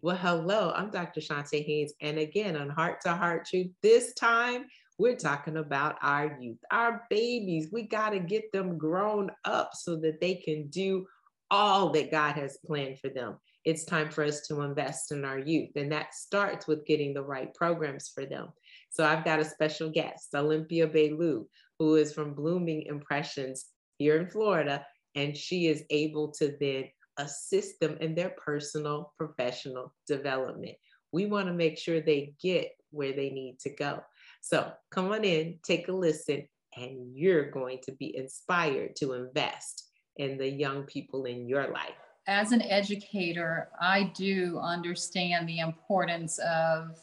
Well, hello, I'm Dr. Chonta Haynes. And again, on Heart to Heart Truth, this time we're talking about our youth, our babies. We got to get them grown up so that they can do all that God has planned for them. It's time for us to invest in our youth, and that starts with getting the right programs for them. So I've got a special guest, Olympia Baylou, who is from Blooming Impressions here in Florida, and she is able to then assist them in their personal professional development. We want to make sure they get where they need to go. So come on in, take a listen, and you're going to be inspired to invest in the young people in your life. As an educator, I do understand the importance of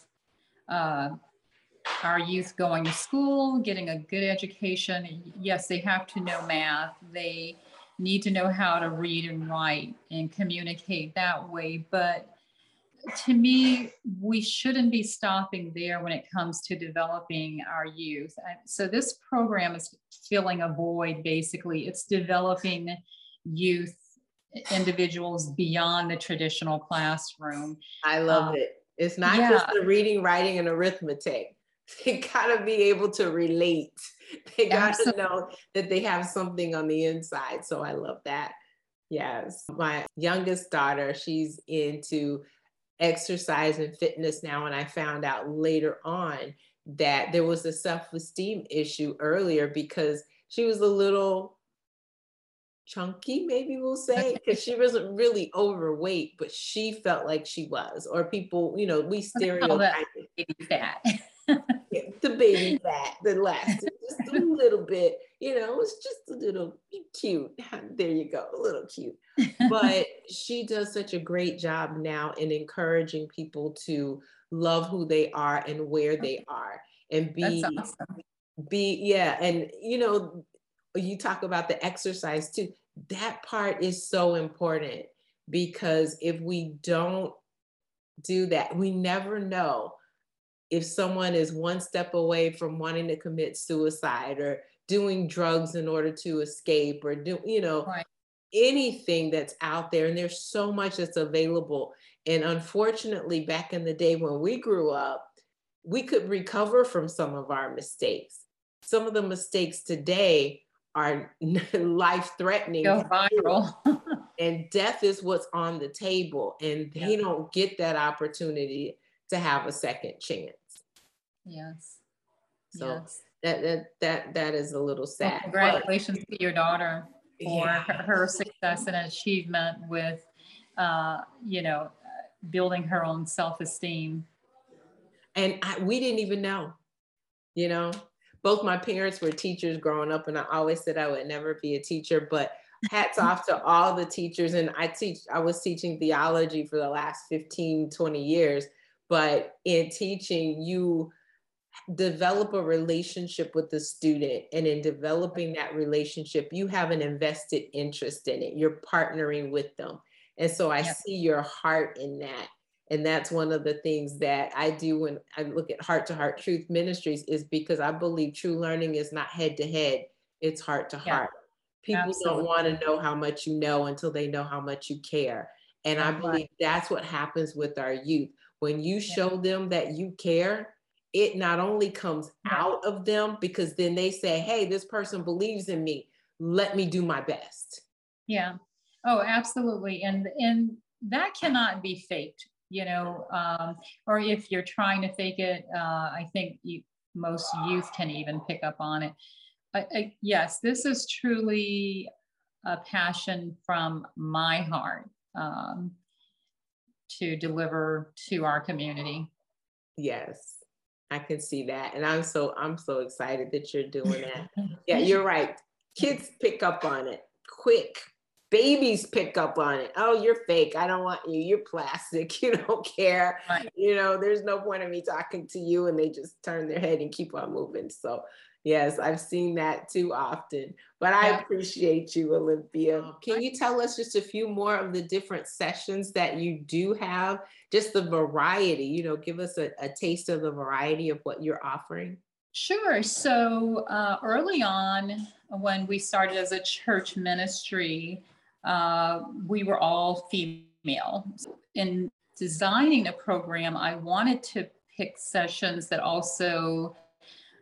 uh, our youth going to school, getting a good education. Yes, they have to know math. They need to know how to read and write and communicate that way. But to me, we shouldn't be stopping there when it comes to developing our youth. So, this program is filling a void basically, it's developing youth individuals beyond the traditional classroom. I love um, it. It's not yeah. just the reading, writing, and arithmetic. They gotta be able to relate. They gotta know that they have something on the inside. So I love that. Yes. My youngest daughter, she's into exercise and fitness now. And I found out later on that there was a self esteem issue earlier because she was a little chunky, maybe we'll say, because she wasn't really overweight, but she felt like she was. Or people, you know, we stereotype fat. the baby fat that lasted just a little bit, you know, it was just a little cute. There you go, a little cute. But she does such a great job now in encouraging people to love who they are and where they are and be awesome. be yeah and you know you talk about the exercise too that part is so important because if we don't do that we never know if someone is one step away from wanting to commit suicide or doing drugs in order to escape or do you know right. anything that's out there and there's so much that's available and unfortunately back in the day when we grew up we could recover from some of our mistakes some of the mistakes today are life threatening and death is what's on the table and they yeah. don't get that opportunity to have a second chance. Yes. So yes. that that that that is a little sad. Well, congratulations but, to your daughter for yeah. her success and achievement with, uh, you know, building her own self-esteem. And I, we didn't even know, you know. Both my parents were teachers growing up, and I always said I would never be a teacher. But hats off to all the teachers. And I teach, I was teaching theology for the last 15, 20 years but in teaching you develop a relationship with the student and in developing that relationship you have an invested interest in it. You're partnering with them. And so i see your heart in that. And that's one of the things that i do when i look at heart to heart truth ministries is because i believe true learning is not head to head it's heart to heart. People Absolutely. don't want to know how much you know until they know how much you care. And i believe that's what happens with our youth when you show them that you care, it not only comes out of them because then they say, hey, this person believes in me. Let me do my best. Yeah. Oh, absolutely. And and that cannot be faked, you know, um, or if you're trying to fake it, uh, I think you, most youth can even pick up on it. Yes, this is truly a passion from my heart. Um, to deliver to our community. Yes, I can see that. And I'm so I'm so excited that you're doing that. yeah, you're right. Kids pick up on it quick. babies pick up on it. Oh, you're fake. I don't want you. You're plastic. You don't care. Right. You know, there's no point in me talking to you. And they just turn their head and keep on moving. So, yes, I've seen that too often. But I appreciate you, Olympia. Oh, can you tell us just a few more of the different sessions that you do have? Just the variety, you know, give us a, a taste of the variety of what you're offering. Sure. So uh, early on, when we started as a church ministry, uh, we were all female. In designing the program, I wanted to pick sessions that also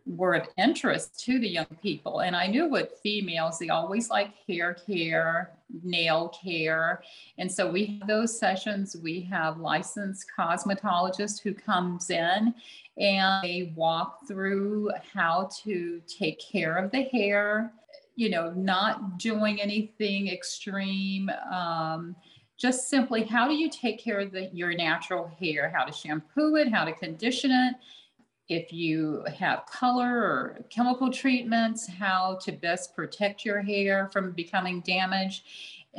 were of interest to the young people. And I knew with females, they always like hair care, nail care. And so we have those sessions. We have licensed cosmetologist who comes in and they walk through how to take care of the hair, you know, not doing anything extreme. Um, just simply how do you take care of the, your natural hair, how to shampoo it, how to condition it, if you have color or chemical treatments, how to best protect your hair from becoming damaged.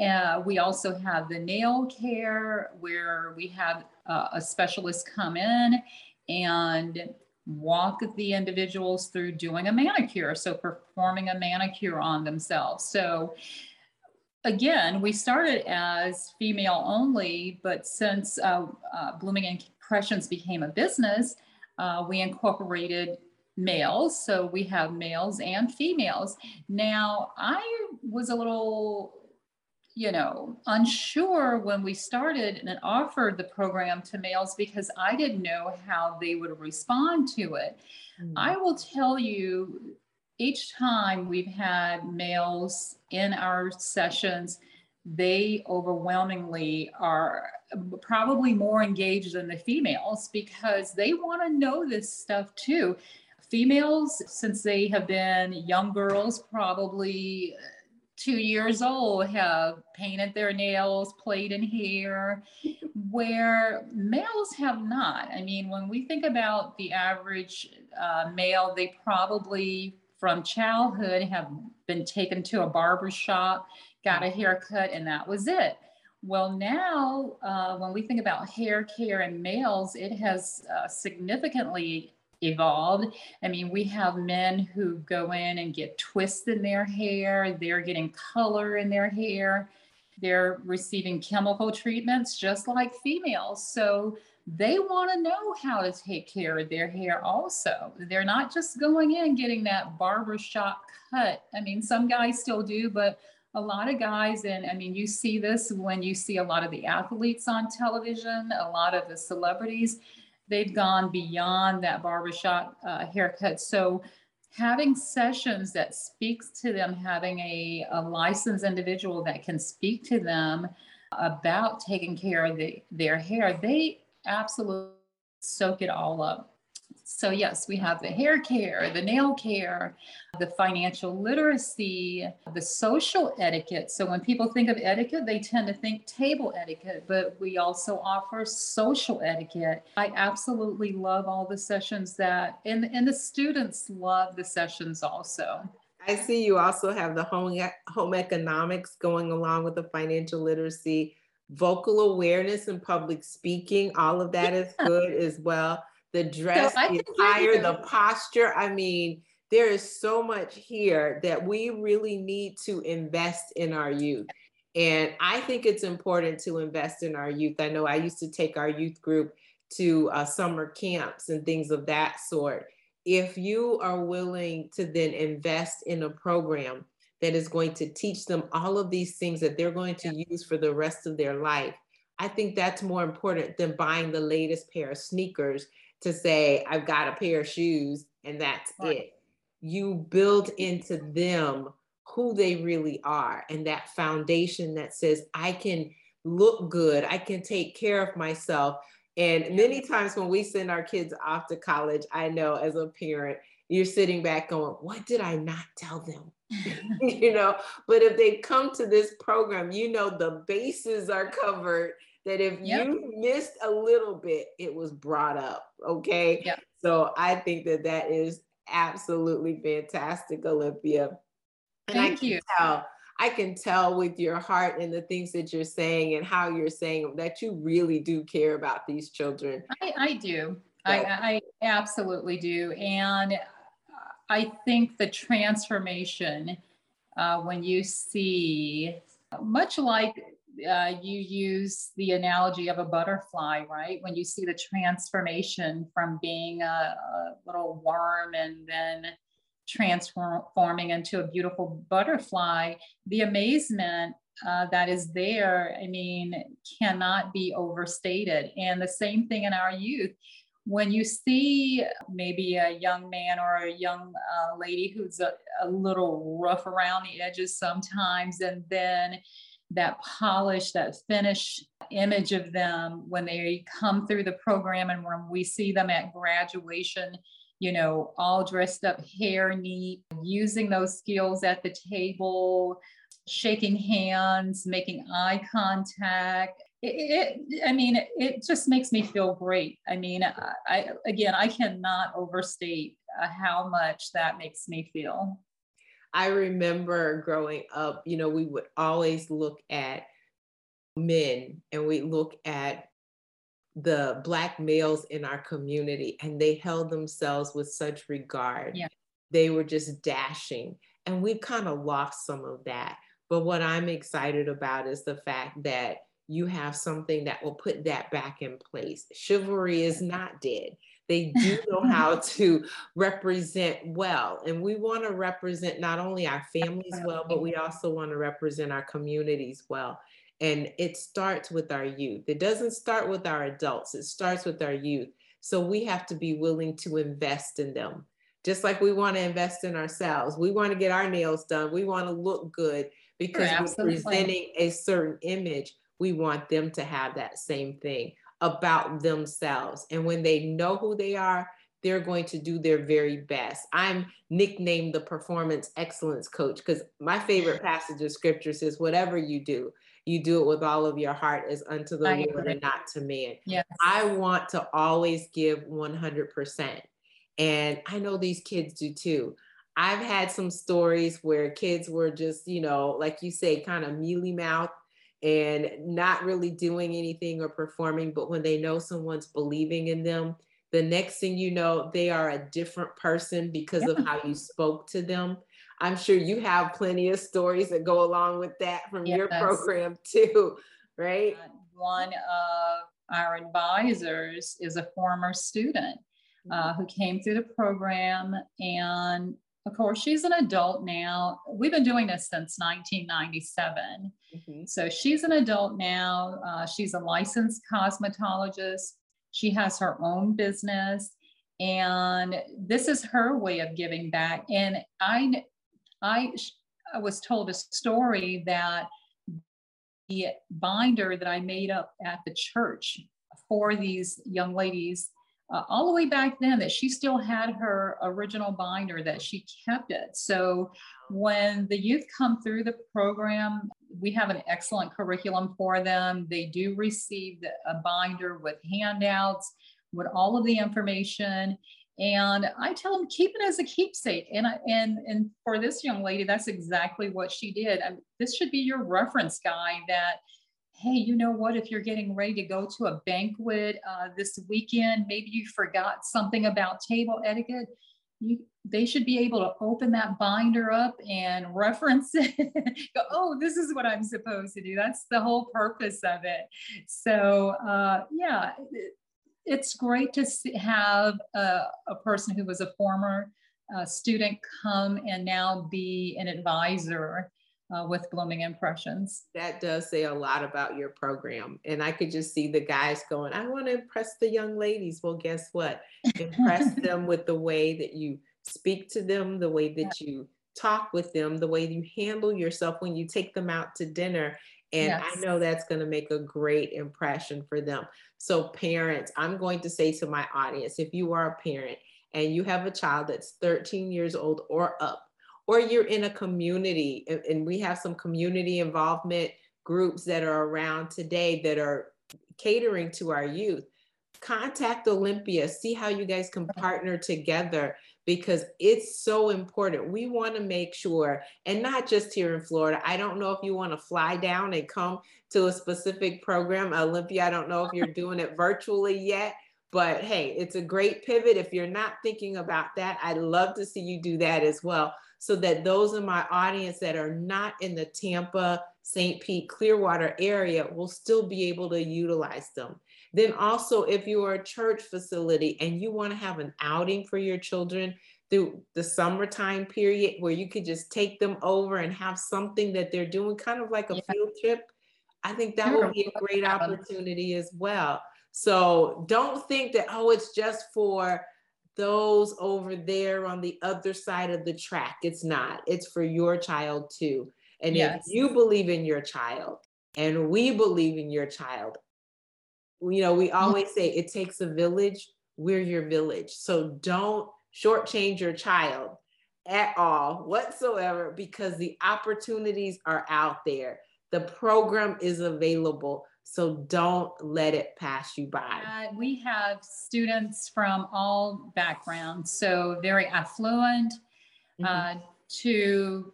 Uh, we also have the nail care where we have uh, a specialist come in and walk the individuals through doing a manicure. So performing a manicure on themselves. So again, we started as female only, but since uh, uh, Blooming Impressions became a business, uh, we incorporated males. So we have males and females. Now, I was a little, you know, unsure when we started and offered the program to males because I didn't know how they would respond to it. Mm. I will tell you, each time we've had males in our sessions, they overwhelmingly are probably more engaged than the females because they want to know this stuff too. Females, since they have been young girls, probably two years old, have painted their nails, played in hair, where males have not. I mean, when we think about the average uh, male, they probably from childhood have been taken to a barber shop got a haircut, and that was it. Well, now uh, when we think about hair care in males, it has uh, significantly evolved. I mean, we have men who go in and get twists in their hair, they're getting color in their hair, they're receiving chemical treatments just like females. So they want to know how to take care of their hair also. They're not just going in getting that barbershop cut. I mean, some guys still do, but a lot of guys, and I mean, you see this when you see a lot of the athletes on television, a lot of the celebrities, they've gone beyond that barbershop uh, haircut. So having sessions that speaks to them, having a, a licensed individual that can speak to them about taking care of the, their hair, they absolutely soak it all up. So, yes, we have the hair care, the nail care, the financial literacy, the social etiquette. So, when people think of etiquette, they tend to think table etiquette, but we also offer social etiquette. I absolutely love all the sessions that, and, and the students love the sessions also. I see you also have the home, home economics going along with the financial literacy, vocal awareness and public speaking. All of that is good as well the dress, so the attire, the posture. I mean, there is so much here that we really need to invest in our youth. And I think it's important to invest in our youth. I know I used to take our youth group to uh, summer camps and things of that sort. If you are willing to then invest in a program that is going to teach them all of these things that they're going to use for the rest of their life, I think that's more important than buying the latest pair of sneakers to say, I've got a pair of shoes and that's right. it. You build into them who they really are and that foundation that says, I can look good, I can take care of myself. And many times when we send our kids off to college, I know as a parent, you're sitting back going, What did I not tell them? you know, but if they come to this program, you know the bases are covered that if yep. you missed a little bit, it was brought up. Okay. Yep. So I think that that is absolutely fantastic, Olympia. And Thank I can you. tell. I can tell with your heart and the things that you're saying and how you're saying that you really do care about these children. I, I do. I, I absolutely do. And I think the transformation uh, when you see, much like uh, you use the analogy of a butterfly, right? When you see the transformation from being a, a little worm and then transforming into a beautiful butterfly, the amazement uh, that is there, I mean, cannot be overstated. And the same thing in our youth. When you see maybe a young man or a young uh, lady who's a, a little rough around the edges sometimes, and then that polish, that finished image of them when they come through the program and when we see them at graduation, you know, all dressed up, hair neat, using those skills at the table, shaking hands, making eye contact. It, it, I mean, it, it just makes me feel great. I mean, I, I again, I cannot overstate uh, how much that makes me feel. I remember growing up, you know, we would always look at men and we look at the black males in our community and they held themselves with such regard. Yeah. They were just dashing. And we've kind of lost some of that. But what I'm excited about is the fact that you have something that will put that back in place. Chivalry is not dead. They do know how to represent well. And we want to represent not only our families well, but we also want to represent our communities well. And it starts with our youth. It doesn't start with our adults, it starts with our youth. So we have to be willing to invest in them. Just like we want to invest in ourselves, we want to get our nails done, we want to look good because sure, we're presenting a certain image. We want them to have that same thing about themselves. And when they know who they are, they're going to do their very best. I'm nicknamed the performance excellence coach because my favorite passage of scripture says, whatever you do, you do it with all of your heart as unto the I Lord and not to man. Yes. I want to always give 100%. And I know these kids do too. I've had some stories where kids were just, you know, like you say, kind of mealy mouth and not really doing anything or performing. But when they know someone's believing in them, the next thing you know, they are a different person because yeah. of how you spoke to them. I'm sure you have plenty of stories that go along with that from yes. your program too, right? Uh, one of our advisors is a former student uh, mm-hmm. who came through the program and of course, she's an adult now. We've been doing this since 1997. Mm-hmm. So she's an adult now. Uh, she's a licensed cosmetologist. She has her own business. And this is her way of giving back. And I, I, I was told a story that the binder that I made up at the church for these young ladies uh, all the way back then that she still had her original binder that she kept it. So when the youth come through the program we have an excellent curriculum for them. They do receive a binder with handouts with all of the information. And i tell them keep it as a keepsake. And I, and and for this young lady that's exactly what she did. I this should be your reference guide that hey, you know what? If you're getting ready to go to a banquet uh, this weekend, maybe you forgot something about table etiquette. You, they should be able to open that binder up and reference it. go, oh, this is what I'm supposed to do. That's the whole purpose of it. So, uh, yeah, it, it's great to have a, a, person who was a former uh, student come and now be an advisor uh, with blooming impressions. That does say a lot about your program. And I could just see the guys going, I want to impress the young ladies. Well, guess what? Impress them with the way that you speak to them, the way that yeah. you talk with them, the way you handle yourself when you take them out to dinner. And yes. I know that's going to make a great impression for them. So, parents, I'm going to say to my audience if you are a parent and you have a child that's 13 years old or up, or you're in a community and we have some community involvement groups that are around today that are catering to our youth contact olympia see how you guys can partner together because it's so important. We want to make sure, and not just here in Florida. I don't know if you want to fly down and come to a specific program. Olympia, I don't know if you're doing it virtually yet, but hey, it's a great pivot. If you're not thinking about that, I'd love to see you do that as well so that those in my audience that are not in the Tampa, St. Pete, Clearwater area will still be able to utilize them. Then also, if you are a church facility and you want to have an outing for your children through the summertime period where you could just take them over and have something that they're doing, kind of like a yeah. field trip, I think that would be a great opportunity as well. So don't think that, oh, it's just for those over there on the other side of the track. It's not, it's for your child too. And yes. if you believe in your child and we believe in your child, you know, we mm-hmm. always say it takes a village, we're your village. So don't shortchange your child at all whatsoever because the opportunities are out there. The program is available. So don't let it pass you by. Uh, we have students from all backgrounds, so very affluent mm-hmm. uh, to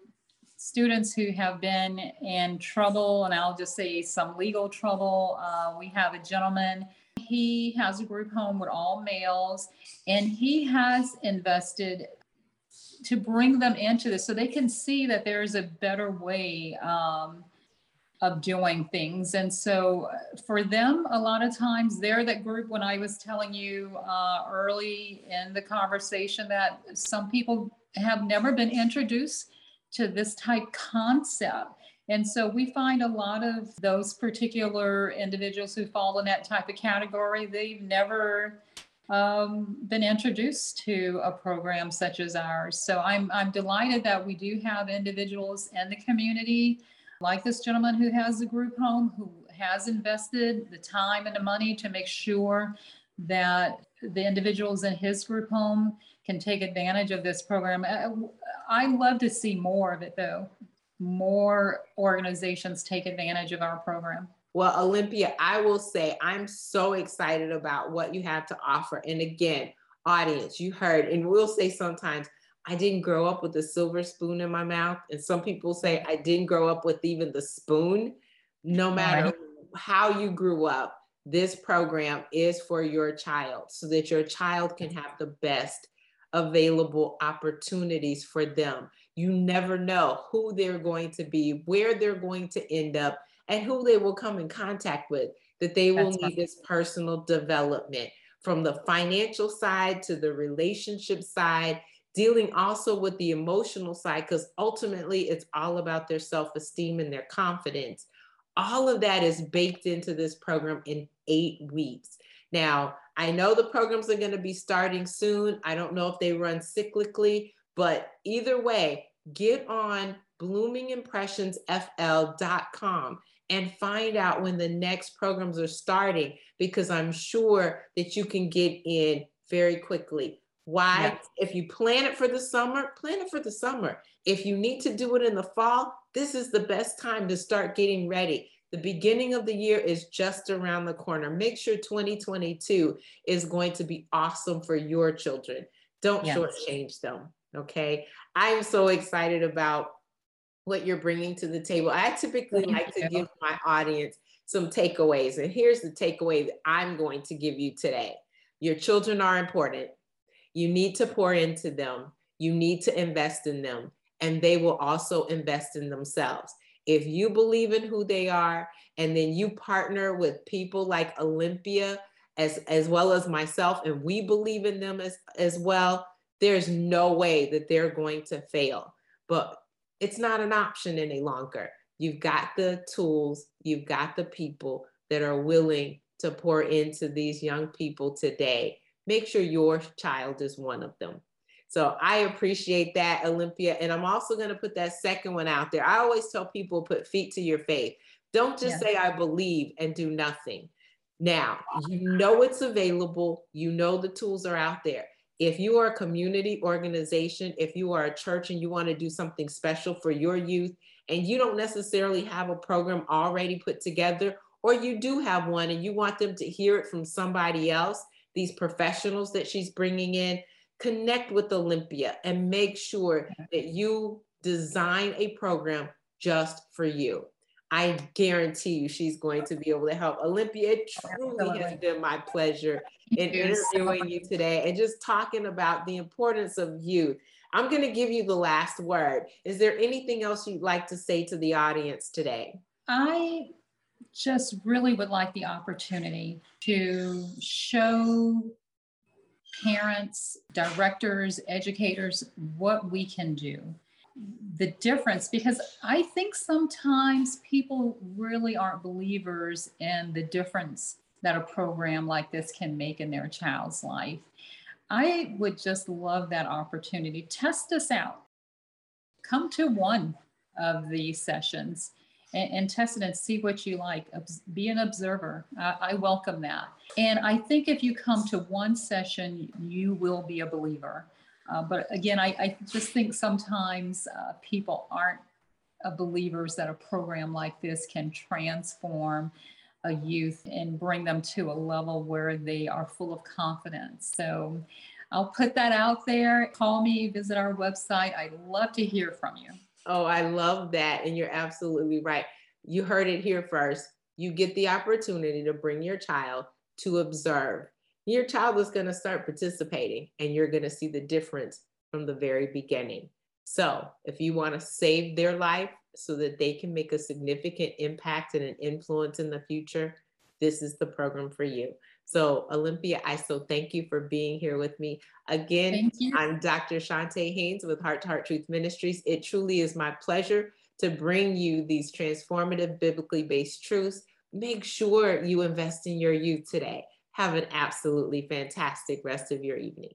students who have been in trouble, and I'll just say some legal trouble. Uh, we have a gentleman, he has a group home with all males, and he has invested to bring them into this so they can see that there's a better way um, of doing things. And so uh, for them, a lot of times they're that group when I was telling you uh, early in the conversation that some people have never been introduced to this type concept. And so we find a lot of those particular individuals who fall in that type of category, they've never um, been introduced to a program such as ours. So I'm, I'm delighted that we do have individuals in the community, like this gentleman who has a group home, who has invested the time and the money to make sure that the individuals in his group home can take advantage of this program. Uh, I love to see more of it though. More organizations take advantage of our program. Well, Olympia, I will say I'm so excited about what you have to offer. And again, audience, you heard, and we'll say sometimes, I didn't grow up with a silver spoon in my mouth. And some people say I didn't grow up with even the spoon. No matter right. how you grew up, this program is for your child so that your child can have the best available opportunities for them. You never know who they're going to be, where they're going to end up, and who they will come in contact with, that they will That's need this personal development from the financial side to the relationship side, dealing also with the emotional side, because ultimately it's all about their self esteem and their confidence. All of that is baked into this program in eight weeks. Now, I know the programs are going to be starting soon. I don't know if they run cyclically, but either way, get on bloomingimpressionsfl.com and find out when the next programs are starting because I'm sure that you can get in very quickly. Why? Yes. If you plan it for the summer, plan it for the summer. If you need to do it in the fall, this is the best time to start getting ready the beginning of the year is just around the corner. Make sure 2022 is going to be awesome for your children. Don't yes. shortchange them. Okay. I am so excited about what you're bringing to the table. I typically Thank like you. to give my audience some takeaways. And here's the takeaway that I'm going to give you today Your children are important. You need to pour into them, you need to invest in them, and they will also invest in themselves. If you believe in who they are and then you partner with people like Olympia as as well as myself and we believe in them as as well there's no way that they're going to fail. But it's not an option any longer. You've got the tools you've got the people that are willing to pour into these young people today make sure your child is one of them so I appreciate that, Olympia. And I'm also going to put that second one out there. I always tell people put feet to your faith. Don't just say, I believe and do nothing. Now, you know it's available, you know the tools are out there. If you are a community organization, if you are a church and you want to do something special for your youth, and you don't necessarily have a program already put together, or you do have one and you want them to hear it from somebody else, these professionals that she's bringing in, connect with Olympia and make sure that you design a program just for you. I guarantee you she's going to be able to help. Olympia, it truly Absolutely. has been my pleasure in interviewing you today and just talking about the importance of youth. I'm going to give you the last word. Is there anything else you'd like to say to the audience today? I just really would like the opportunity to show parents, directors, educators what we can do. The difference, because I think sometimes people really aren't believers in the difference that a program like this can make in their child's life. I would just love that opportunity. Test us out. Come to one of these sessions and, and test it and see what you like. Be an observer. I, I welcome that. And I think if you come to one session, you will be a believer. Uh, but again, I, I, just think sometimes uh, people aren't believers that a program like this can transform a youth and bring them to a level where they are full of confidence. So I'll put that out there. Call me, visit our website. I'd love to hear from you. Oh, I love that. And you're absolutely right. You heard it here first. You get the opportunity to bring your child to observe. Your child is going to start participating, and you're going to see the difference from the very beginning. So, if you want to save their life so that they can make a significant impact and an influence in the future, this is the program for you. So, Olympia, I so thank you for being here with me. Again, I'm Dr. Chonta Haynes with Heart to Heart Truth Ministries. It truly is my pleasure to bring you these transformative, biblically based truths. Make sure you invest in your youth today. Have an absolutely fantastic rest of your evening.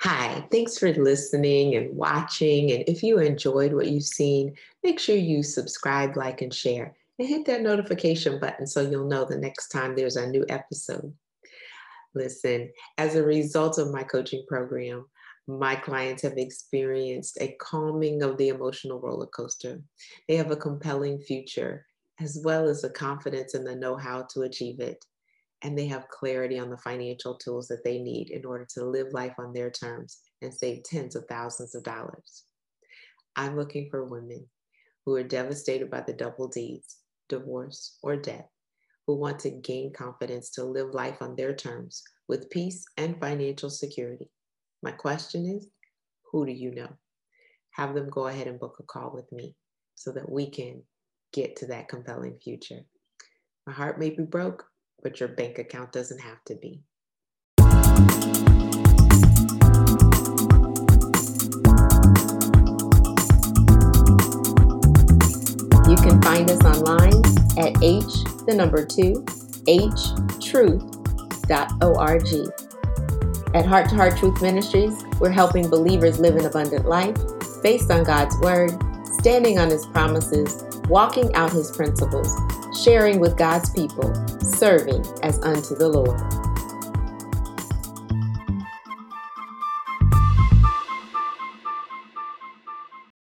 Hi, thanks for listening and watching. And if you enjoyed what you've seen, make sure you subscribe, like, and share. And hit that notification button so you'll know the next time there's a new episode. Listen, as a result of my coaching program, my clients have experienced a calming of the emotional roller coaster. They have a compelling future, as well as a confidence in the know how to achieve it. And they have clarity on the financial tools that they need in order to live life on their terms and save tens of thousands of dollars. I'm looking for women who are devastated by the double D's, divorce, or death, who want to gain confidence to live life on their terms with peace and financial security. My question is who do you know? Have them go ahead and book a call with me so that we can get to that compelling future. My heart may be broke, but your bank account doesn't have to be. You can find us online at h the number two h truth.org. At Heart to Heart Truth Ministries, we're helping believers live an abundant life based on God's Word, standing on His promises, walking out His principles, sharing with God's people, serving as unto the Lord.